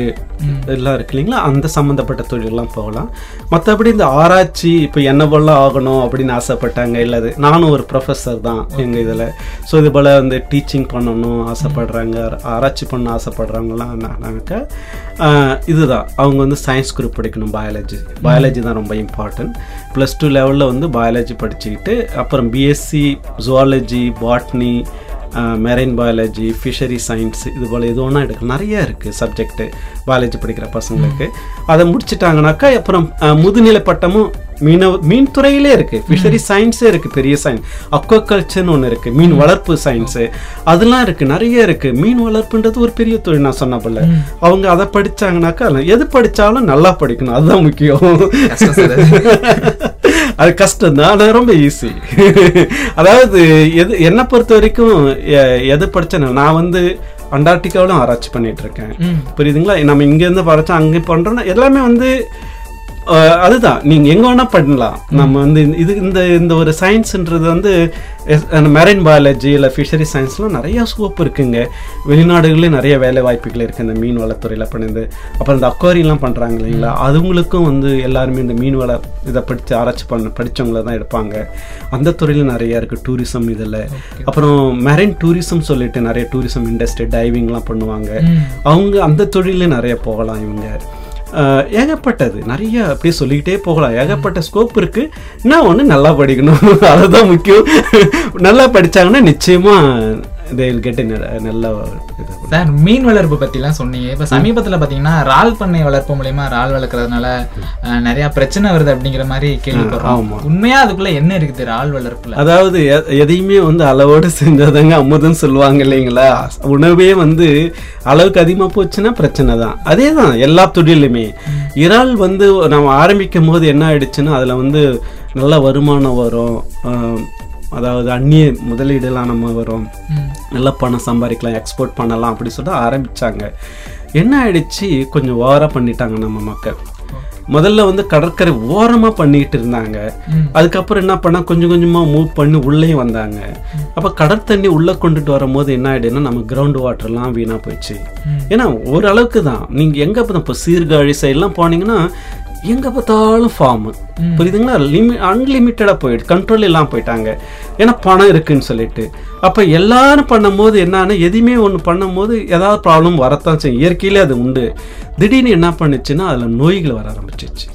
எல்லாம் இருக்கு இல்லைங்களா? அந்த சம்மந்தப்பட்ட தொழிலெல்லாம் போகலாம். மற்றபடி இந்த ஆராய்ச்சி இப்போ என்ன போல ஆகணும் அப்படின்னு ஆசைப்பட்டாங்க. இல்லை அது நானும் ஒரு ப்ரொஃபஸர் தான் எங்கள் இதில். ஸோ இது போல் வந்து டீச்சிங் பண்ணணும் ஆசைப்படுறாங்க. ஆராய்ச்சி பண்ண ஆசைப்படுறவங்கலாம் என்னன்னாக்கா ஆஹ், இதுதான். அவங்க வந்து சயின்ஸ் குரூப் படிக்கணும் பயாலஜி பயாலஜி தான் ரொம்ப இம்பார்ட்டன்ட் ப்ளஸ் டூ லெவலில் வந்து பயாலஜி படிச்சுக்கிட்டு அப்புறம் BSc zoology botany marine biology fishery science இது போல் எது ஒன்றா எடுக்கலாம் நிறைய இருக்குது சப்ஜெக்ட்டு பயாலஜி படிக்கிற பசங்களுக்கு. அதை முடிச்சிட்டாங்கனாக்கா அப்புறம் முதுநிலை பட்டமும் மீனவ மீன் துறையிலே இருக்குது ஃபிஷரி சயின்ஸே இருக்குது பெரிய சயின்ஸ் அக்வாகல்ச்சர்னு ஒன்று இருக்குது மீன் வளர்ப்பு சயின்ஸு அதெல்லாம் இருக்குது நிறைய இருக்குது மீன் வளர்ப்புன்றது ஒரு பெரிய தொழில் நான் சொன்ன போல. அவங்க அதை படிச்சாங்கனாக்கா எது படித்தாலும் நல்லா படிக்கணும். அதுதான் முக்கியம். அது. அது கஷ்டம் தான் ஆனால் ரொம்ப ஈஸி அதாவது எது என்னை பொறுத்த வரைக்கும் எது படிச்சேன் நான் வந்து அண்டார்டிகாவிலும் ஆராய்ச்சி பண்ணிட்டு இருக்கேன். புரியுதுங்களா நம்ம இங்கேருந்து பறச்சா அங்கே பண்ணுறோன்னா எல்லாமே வந்து அதுதான். நீங்கள் எங்கே வேணால் பண்ணலாம். நம்ம வந்து இந்த- இது இந்த இந்த ஒரு சயின்ஸுன்றது வந்து மெரைன் பயாலஜி இல்லை ஃபிஷரி சயின்ஸ்லாம் நிறைய ஸ்கோப் இருக்குங்க. வெளிநாடுகளே நிறைய வேலை வாய்ப்புகள் இருக்குது இந்த மீன் வளத்துறையில் பண்ணிருந்து அப்புறம் இந்த அக்வாரியெலாம் பண்ணுறாங்க இல்லைங்களா? அதுங்களுக்கும் வந்து எல்லாருமே இந்த மீன் வள இதை படித்து ஆராய்ச்சி பண்ண படித்தவங்கள தான் எடுப்பாங்க. அந்த துறையில் நிறைய இருக்குது டூரிசம் இதில். அப்புறம் மெரைன் டூரிசம் சொல்லிட்டு நிறைய டூரிசம் இண்டஸ்ட்ரி டைவிங்லாம் பண்ணுவாங்க. அவங்க அந்த தொழிலே நிறைய போகலாம் இவங்க. ஏகப்பட்டது. நிறைய அப்படியே சொல்லிக்கிட்டே போகலாம். ஏகப்பட்ட ஸ்கோப் இருக்கு. நான் ஒன்று நல்லா படிக்கணும். அதுதான் முக்கியம். நல்லா படித்தாங்கன்னா நிச்சயமாக a ந- நல்ல சார் மீன் வளர்ப்பு பத்திலாம் சொன்னீங்க. இப்ப சமீபத்துல பாத்தீங்கன்னா இறால் பண்ணை வளர்ப்பு மூலியமா இறால் வளர்க்கறதுனால நிறைய பிரச்சனை வருது அப்படிங்கிற மாதிரி கேள்விப்படுறோம். ஆமா. உண்மையா அதுக்குள்ள என்ன இருக்குது இறால் வளர்ப்புல? அதாவது எதையுமே வந்து அளவோடு செஞ்சாதாங்க அமுதம் சொல்லுவாங்க இல்லைங்களா? உணவே வந்து அளவுக்கு அதிகமாக போச்சுன்னா பிரச்சனை தான். அதே தான் எல்லா தொழிலுமே. இறால் வந்து நம்ம ஆரம்பிக்கும் போது என்ன ஆயிடுச்சுன்னா அதில் வந்து நல்ல வருமானம் வரும். அதாவது அந்நிய முதலீடுலாம் நம்ம வரும். நல்ல பணம் சம்பாதிக்கலாம் எக்ஸ்போர்ட் பண்ணலாம் அப்படி சொல்லிட்டு ஆரம்பிச்சாங்க. என்ன ஆயிடுச்சு? கொஞ்சம் ஓவராக பண்ணிட்டாங்க நம்ம மக்கள். முதல்ல வந்து கடற்கரை ஓரமாக பண்ணிக்கிட்டு இருந்தாங்க. அதுக்கப்புறம் என்ன பண்ணா? கொஞ்சம் கொஞ்சமாக மூவ் பண்ணி உள்ளேயும் வந்தாங்க. அப்போ கடற்தண்ணி உள்ளே கொண்டுட்டு வரும்போது என்ன ஆயிடுன்னா நம்ம கிரவுண்ட் வாட்டர்லாம் வீணாக போயிடுச்சு. ஏன்னா ஓரளவுக்கு தான். நீங்கள் எங்கே இப்போ இப்போ சீர்காழி சைட்லாம் போனீங்கன்னா எங்க பார்த்தாலும் ஃபார்ம் புரியுதுங்களா? லிமி அன்லிமிட்டடா போயிடுது கண்ட்ரோல் இல்லாம போயிட்டாங்க. ஏன்னா பணம் இருக்குன்னு சொல்லிட்டு. அப்ப எல்லாரும் பண்ணும்போது என்னன்னா எதுவுமே ஒன்று பண்ணும்போது ஏதாவது ப்ராப்ளம் வரத்தான் செய்யும். இயற்கையிலே அது உண்டு. திடீர்னு என்ன பண்ணுச்சுன்னா அதுல நோய்கள் வர ஆரம்பிச்சிச்சு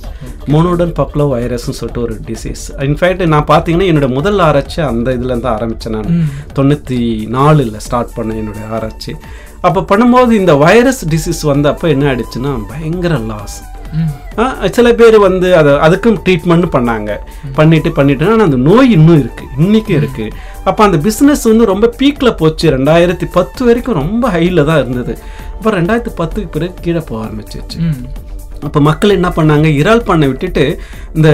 மோனோடன் பக்லோ வைரஸ்னு சொல்லிட்டு ஒரு டிசீஸ் இன்ஃபேக்ட் நான் பார்த்தீங்கன்னா என்னோட முதல் ஆராய்ச்சி அந்த இதுல இருந்து ஆரம்பிச்சேன் நான். தொண்ணூற்றி நாலில் ஸ்டார்ட் பண்ணேன் என்னுடைய ஆராய்ச்சி. அப்போ பண்ணும்போது இந்த வைரஸ் டிசீஸ் வந்தப்போ என்ன ஆயிடுச்சுன்னா பயங்கர லாஸ். சில பேர் வந்து அதை அதுக்கும் ட்ரீட்மெண்ட் பண்ணாங்க. பண்ணிட்டு பண்ணிட்டு. ஆனால் அந்த நோய் இன்னும் இருக்கு. இன்னைக்கும் இருக்கு. அப்போ அந்த பிஸ்னஸ் வந்து ரொம்ப பீக்கில் போச்சு. ரெண்டாயிரத்தி பத்து வரைக்கும் ரொம்ப ஹையில் தான் இருந்தது. அப்போ ரெண்டாயிரத்தி பத்துக்கு பிறகு கீழே போக ஆரம்பிச்சிச்சு. அப்போ மக்கள் என்ன பண்ணாங்க? இறால் பண்ணை விட்டுட்டு இந்த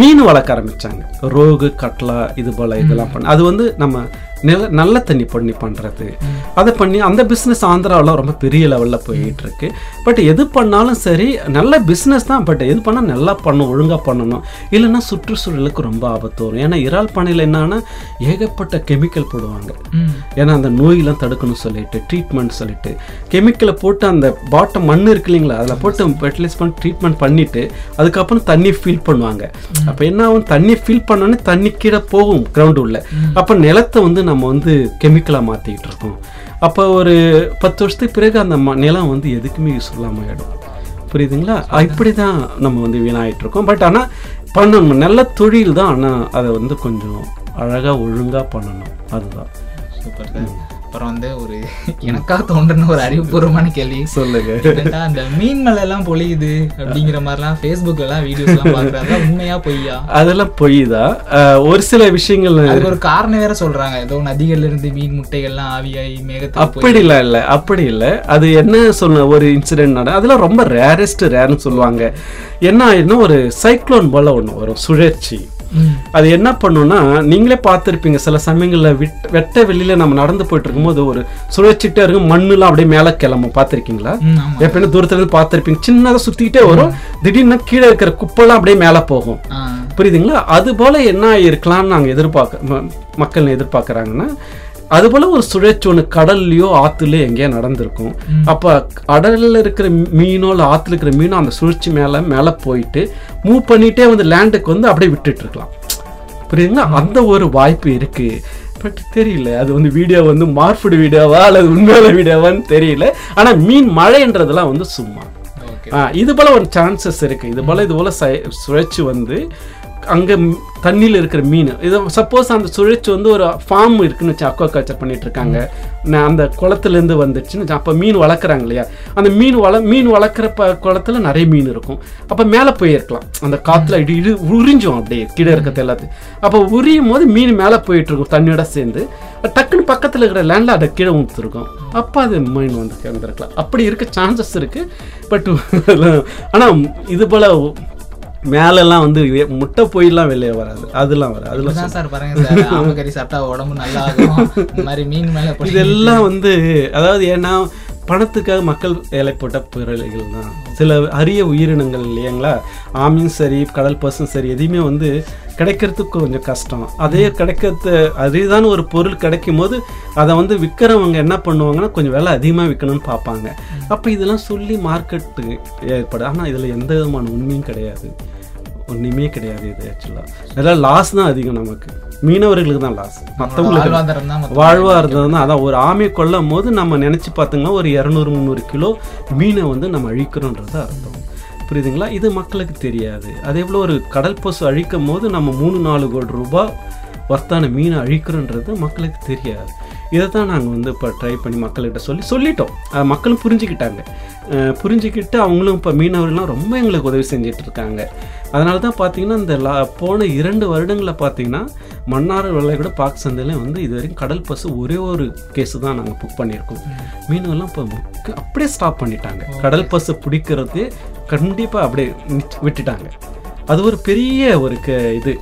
மீன் வளர்க்க ஆரம்பிச்சாங்க. ரோகு கட்லா இது போல இதெல்லாம் பண்ண அது வந்து நம்ம நல்ல தண்ணி பண்ணி பண்ணுறது அதை பண்ணி அந்த பிஸ்னஸ் ஆந்திராவில் ரொம்ப பெரிய லெவலில் போயிட்டு இருக்கு பட் எது பண்ணாலும் சரி நல்ல பிஸ்னஸ் தான். பட் எது பண்ணால் நல்லா பண்ணணும் ஒழுங்காக பண்ணணும். இல்லைன்னா சுற்றுச்சூழலுக்கு ரொம்ப ஆபத்து வரும். ஏன்னா இறால் பண்ணையில் என்னன்னா ஏகப்பட்ட கெமிக்கல் போடுவாங்க. ஏன்னா அந்த நோயெல்லாம் தடுக்கணும் சொல்லிட்டு ட்ரீட்மெண்ட் சொல்லிட்டு. கெமிக்கலை போட்டு அந்த பாட்டம் மண் இருக்கு இல்லைங்களா அதில் போட்டு ஃபெர்டிலைஸ் பண்ணி ட்ரீட்மெண்ட் பண்ணிட்டு அதுக்கப்புறம் தண்ணி ஃபில் பண்ணுவாங்க. அப்போ என்ன ஆகும்? தண்ணி ஃபில் பண்ணோன்னே தண்ணி கீழே போகும் கிரவுண்டு உள்ள. அப்போ நிலத்தை வந்து நம்ம வந்து கெமிக்கலாக மாற்றிக்கிட்டு இருக்கோம். அப்போ ஒரு பத்து வருஷத்துக்கு பிறகு அந்த ம- நிலம் வந்து எதுக்குமே யூஸ் இல்லாமல் ஆகிடும் புரியுதுங்களா? இப்படி தான் நம்ம வந்து வீணாயிட்டு இருக்கோம். பட் ஆனால் பண்ணணும். நல்ல தொழில் தான் ஆனால் அதை வந்து கொஞ்சம் அழகாக ஒழுங்காக பண்ணணும். அதுதான். சூப்பர் அப்புறம் வந்து ஒரு எனக்கா தோன்றுன ஒரு அறிவுபூர்வமான கேள்வி. சொல்லுங்க. அந்த மீன் மலை எல்லாம் பொழியுது அப்படிங்கிற மாதிரிலாம் ஃபேஸ்புக்ல எல்லாம் வீடியோஸ் எல்லாம் பாக்குறாங்க உண்மையா பொய்யா? அதெல்லாம் பொய் தான் அஹ் ஒரு சில விஷயங்கள் அதுக்கு ஒரு காரணம் வேற சொல்றாங்க. ஏதோ நதிகள்ல இருந்து மீன் முட்டைகள்லாம் ஆவியாகி மேகத்துல போய் அப்படி இல்லை இல்லை அப்படி இல்லை. அது என்ன சொன்ன ஒரு இன்சிடென்ட் நட அதெல்லாம் ரொம்ப ரேரஸ்ட் ரேர்னு சொல்லுவாங்க. என்ன ஆயிடும்னா ஒரு சைக்ளோன் போல ஒன்று வரும் சுழற்சி. அது என்ன பண்ணுன்னா நீங்களே பார்த்துருப்பீங்க சில சமயங்களில் விட் வெட்ட வெளியில நம்ம நடந்து போயிட்டு இருக்கும்போது ஒரு சுழற்சிட்டே இருக்கும் மண்ணுலாம் அப்படியே மேலே கிளம்பும். பார்த்துருக்கீங்களா? எப்படின்னா தூரத்துல இருந்து பார்த்துருப்பீங்க. சின்னதாக சுற்றிக்கிட்டே வரும் திடீர்னு கீழே இருக்கிற குப்பெல்லாம் அப்படியே மேலே போகும். புரியுதுங்களா? அது போல என்ன இருக்கலாம்னு நாங்கள் எதிர்பார்க்க மக்கள் எதிர்பார்க்குறாங்கன்னா அது போல ஒரு சுழற்சி ஒன்று கடல்லையோ ஆத்துலயோ எங்கேயோ நடந்திருக்கும். அப்போ கடல்ல இருக்கிற மீனோ இல்லை ஆத்துல இருக்கிற மீனோ அந்த சுழற்சி மேலே மேலே போயிட்டு மூவ் பண்ணிட்டே வந்து லேண்டுக்கு வந்து அப்படியே விட்டுட்டு இருக்கலாம். புரியுதுங்களா? அந்த ஒரு வாய்ப்பு இருக்கு. பட் தெரியல. அது வந்து வீடியோ வந்து மார்ஃபுடு வீடியோவா அல்லது உண்மையான வீடியோவான்னு தெரியல. ஆனா மீன் மழைன்றதெல்லாம் வந்து சும்மா. இது போல ஒரு சான்சஸ் இருக்கு. இது போல இது போல சுழற்சி வந்து அங்கே தண்ணியில் இருக்கிற மீன். இதை சப்போஸ் அந்த சுழற்சி வந்து ஒரு ஃபார்ம் இருக்குன்னு வச்சு அக்வா கல்ச்சர் பண்ணிட்டு இருக்காங்க. நான் அந்த குளத்துலேருந்து வந்துச்சுன்னு வச்சு, மீன் வளர்க்குறாங்க இல்லையா? அந்த மீன் வள மீன் வளர்க்குற ப குளத்துல நிறைய மீன் இருக்கும். அப்போ மேலே போயிருக்கலாம் அந்த காற்றுல இடி இடி உறிஞ்சும் அப்படியே கீழே இருக்கிறது எல்லாத்தையும். அப்போ உரியும் போது மீன் மேலே போயிட்டு இருக்கும் தண்ணியோட சேர்ந்து. டக்குன்னு பக்கத்தில் இருக்கிற லேண்டில் அதை கீழே ஊற்றுருக்கும் அப்போ அது மீன் வந்து கிடந்திருக்கலாம் அப்படி இருக்க சான்சஸ் இருக்குது பட் ஆனால் இது போல் மேலெல்லாம் வந்து முட்டை போயெல்லாம் வெளியே வராது. அதெல்லாம் வராது. அதெல்லாம் இப்படிதான் சார் பாருங்க ஆமக்கறி சாப்பிட்டா உடம்பு நல்லா ஆகும் இந்த மாதிரி மீன் மேல இதெல்லாம் வந்து அதாவது ஏன்னா பணத்துக்காக மக்கள் வேலை போட்ட பிறலைகள் தான். சில அரிய உயிரினங்கள் இல்லையாங்களா? ஆமையும் சரி கடல் பசும் சரி எதையுமே வந்து கிடைக்கிறதுக்கு கொஞ்சம் கஷ்டம். அதே கிடைக்கிறது அரிதான ஒரு பொருள் கிடைக்கும் போது அதை வந்து விற்கிறவங்க என்ன பண்ணுவாங்கன்னா கொஞ்சம் விலை அதிகமாக விற்கணும்னு பார்ப்பாங்க. அப்போ இதெல்லாம் சொல்லி மார்க்கெட்டு ஏற்படும். ஆனால் இதில் எந்த விதமான உண்மையும் கிடையாது. ஒன்றுமே கிடையாது இது ஆக்சுவலாக இதெல்லாம் லாஸ் தான் அதிகம் நமக்கு. மீனவர்களுக்கு தான் லாஸ். மற்றவங்களுக்கு வாழ்வாதாரம் அதான் ஒரு ஆமையை கொல்லும் போது நம்ம நினைச்சு பார்த்தோங்கன்னா ஒரு இரநூறு முந்நூறு கிலோ மீனை வந்து நம்ம அழிக்கிறோன்றது அர்த்தம். புரியுதுங்களா? இது மக்களுக்கு தெரியாது. அதே போல் ஒரு கடல் பசு அழிக்கும் போது நம்ம மூணு நாலு கோடி ரூபாய் வர்த்தான மீனை அழிக்கிறோன்றது மக்களுக்கு தெரியாது. இதை தான் நாங்கள் வந்து இப்போ ட்ரை பண்ணி மக்கள்கிட்ட சொல்லி சொல்லிட்டோம். மக்களும் புரிஞ்சுக்கிட்டாங்க. புரிஞ்சுக்கிட்டு அவங்களும் இப்போ மீனவர்கள்லாம் ரொம்ப எங்களுக்கு உதவி செஞ்சுட்டு இருக்காங்க. அதனால தான் பார்த்தீங்கன்னா இந்த லா போன இரண்டு வருடங்களில் பார்த்தீங்கன்னா மன்னார் வெள்ளைக்கூட பாக் சந்தையில வந்து இது வரைக்கும் கடல் பசு ஒரே ஒரு கேஸ் தான் நாங்கள் புக் பண்ணியிருக்கோம். மீனவெல்லாம் இப்போ அப்படியே ஸ்டாப் பண்ணிட்டாங்க. கடல் பசு பிடிக்கிறது கண்டிப்பாக அப்படியே விட்டுட்டாங்க. அது ஒரு பெரிய ஒரு க இது.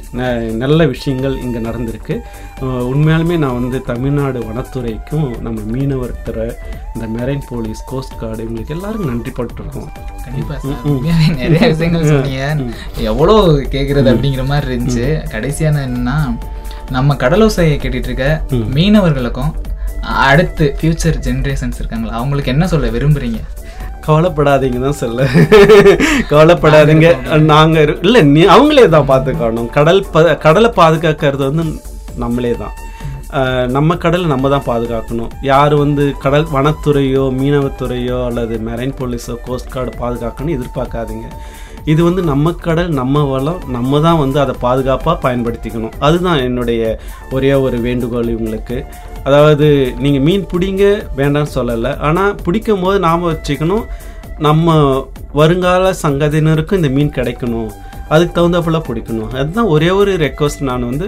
நல்ல விஷயங்கள் இங்கே நடந்திருக்கு. உண்மையாலுமே நான் வந்து தமிழ்நாடு வனத்துறைக்கும் நம்ம மீனவர் துறை இந்த மெரைன் போலீஸ் கோஸ்ட் கார்டு இவங்களுக்கு எல்லாருக்கும் நன்றி பட்டிருக்கோம். நிறைய விஷயங்கள் சொன்னீங்க. எவ்வளோ கேக்குறது அப்படிங்கிற மாதிரி இருந்துச்சு. கடைசியான என்னன்னா நம்ம கடலோசையை கேட்டுட்டு இருக்க மீனவர்களுக்கும் அடுத்து ஃபியூச்சர் ஜெனரேஷன்ஸ் இருக்காங்களா அவங்களுக்கு என்ன சொல்ல விரும்புறீங்க? கவலைப்படாதீங்க தான் சொல்ல. கவலைப்படாதீங்க. நாங்க இரு- இல்ல நீ அவங்களே தான் பார்த்துக்கணும். கடல் ப கடலை பாதுகாக்கிறது வந்து நம்மளே தான். நம்ம கடலை நம்ம தான் பாதுகாக்கணும். யார் வந்து கடல் வனத்துறையோ மீனவத்துறையோ அல்லது மெரைன் போலீஸோ கோஸ்ட் கார்டு பாதுகாக்கணும்னு எதிர்பார்க்காதீங்க. இது வந்து நம்ம கடல் நம்ம வளம் நம்ம தான் வந்து அதை பாதுகாப்பாக பயன்படுத்திக்கணும். அதுதான் என்னுடைய ஒரே ஒரு வேண்டுகோள் இவங்களுக்கு. அதாவது நீங்கள் மீன் பிடிங்க வேண்டாம்னு சொல்லலை. ஆனால் பிடிக்கும் போது நாம் வச்சுக்கணும் நம்ம வருங்கால சங்கதியினருக்கும் இந்த மீன் கிடைக்கணும். அதுக்கு தகுந்தாப்புல பிடிக்கணும். அதுதான் ஒரே ஒரு ரெக்வஸ்ட் நான் வந்து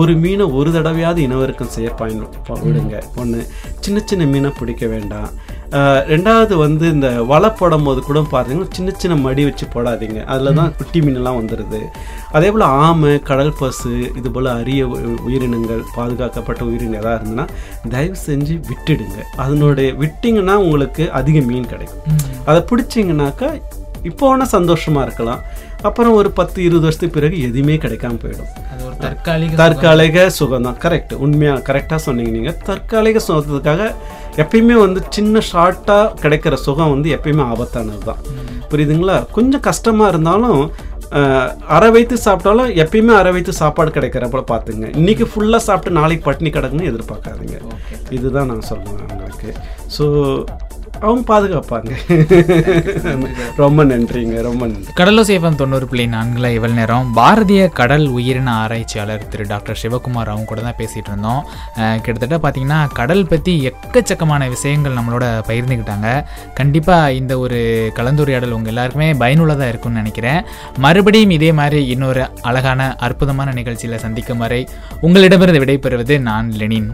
ஒரு மீனை ஒரு தடவையாவது இனவருக்கம் செய்ய பயன் விடுங்க. ஒன்று சின்ன சின்ன மீனை பிடிக்க வேண்டாம். ரெண்டாவது வந்து இந்த வலை போடும் போது கூட பார்த்தீங்கன்னா சின்ன சின்ன மடி வச்சு போடாதீங்க. அதில் தான் குட்டி மீனெல்லாம் வந்துடுது அதே போல் ஆமை கடல் பசு இது போல் அரிய உயிரினங்கள் பாதுகாக்கப்பட்ட உயிரினம் எதாவது இருந்ததுன்னா தயவு செஞ்சு விட்டுடுங்க. அதனுடைய விட்டிங்கன்னா உங்களுக்கு அதிக மீன் கிடைக்கும். அதை பிடிச்சிங்கனாக்கா இப்போ வேணால் சந்தோஷமாக இருக்கலாம். அப்புறம் ஒரு பத்து இருபது வருஷத்துக்கு பிறகு எதுவுமே கிடைக்காம போயிடும். தற்காலிக தற்காலிக சுகம் தான் கரெக்ட் உண்மையாக கரெக்டாக சொன்னீங்க நீங்கள் தற்காலிக சுகத்துக்காக எப்பயுமே வந்து சின்ன ஷார்ட்டாக கிடைக்கிற சுகம் வந்து எப்பயுமே ஆபத்தானது தான் புரியுதுங்களா? கொஞ்சம் கஷ்டமாக இருந்தாலும் அரை வைத்து சாப்பிட்டாலும் எப்பயுமே அரை வைத்து சாப்பாடு கிடைக்கிறப்ப பார்த்துங்க. இன்னைக்கு ஃபுல்லாக சாப்பிட்டு நாளைக்கு பட்டினி கிடக்குன்னு எதிர்பார்க்காதீங்க. இதுதான் நான் சொல்லுவேன் அவங்களுக்கு ஸோ அவங்க பாதுகாப்பாங்க. ரொம்ப நன்றிங்க ரொம்ப நன்றி. கடலோசேஃபம் தொண்ணூறு புள்ளி நான்குல இவள் நேரம் பாரதிய கடல் உயிரின ஆராய்ச்சியாளர் திரு டாக்டர் சிவகுமார் அவங்க கூட தான் பேசிகிட்டு இருந்தோம். கிட்டத்தட்ட பார்த்தீங்கன்னா கடல் பற்றி எக்கச்சக்கமான விஷயங்கள் நம்மளோட பகிர்ந்துக்கிட்டாங்க கண்டிப்பாக இந்த ஒரு கலந்துரையாடல் உங்கள் எல்லாருக்குமே பயனுள்ளதாக இருக்கும்னு நினைக்கிறேன். மறுபடியும் இதே மாதிரி இன்னொரு அழகான அற்புதமான நிகழ்ச்சியில் சந்திக்கும் வரை உங்களிடமிருந்து விடைபெறுவது நான் லெனின்.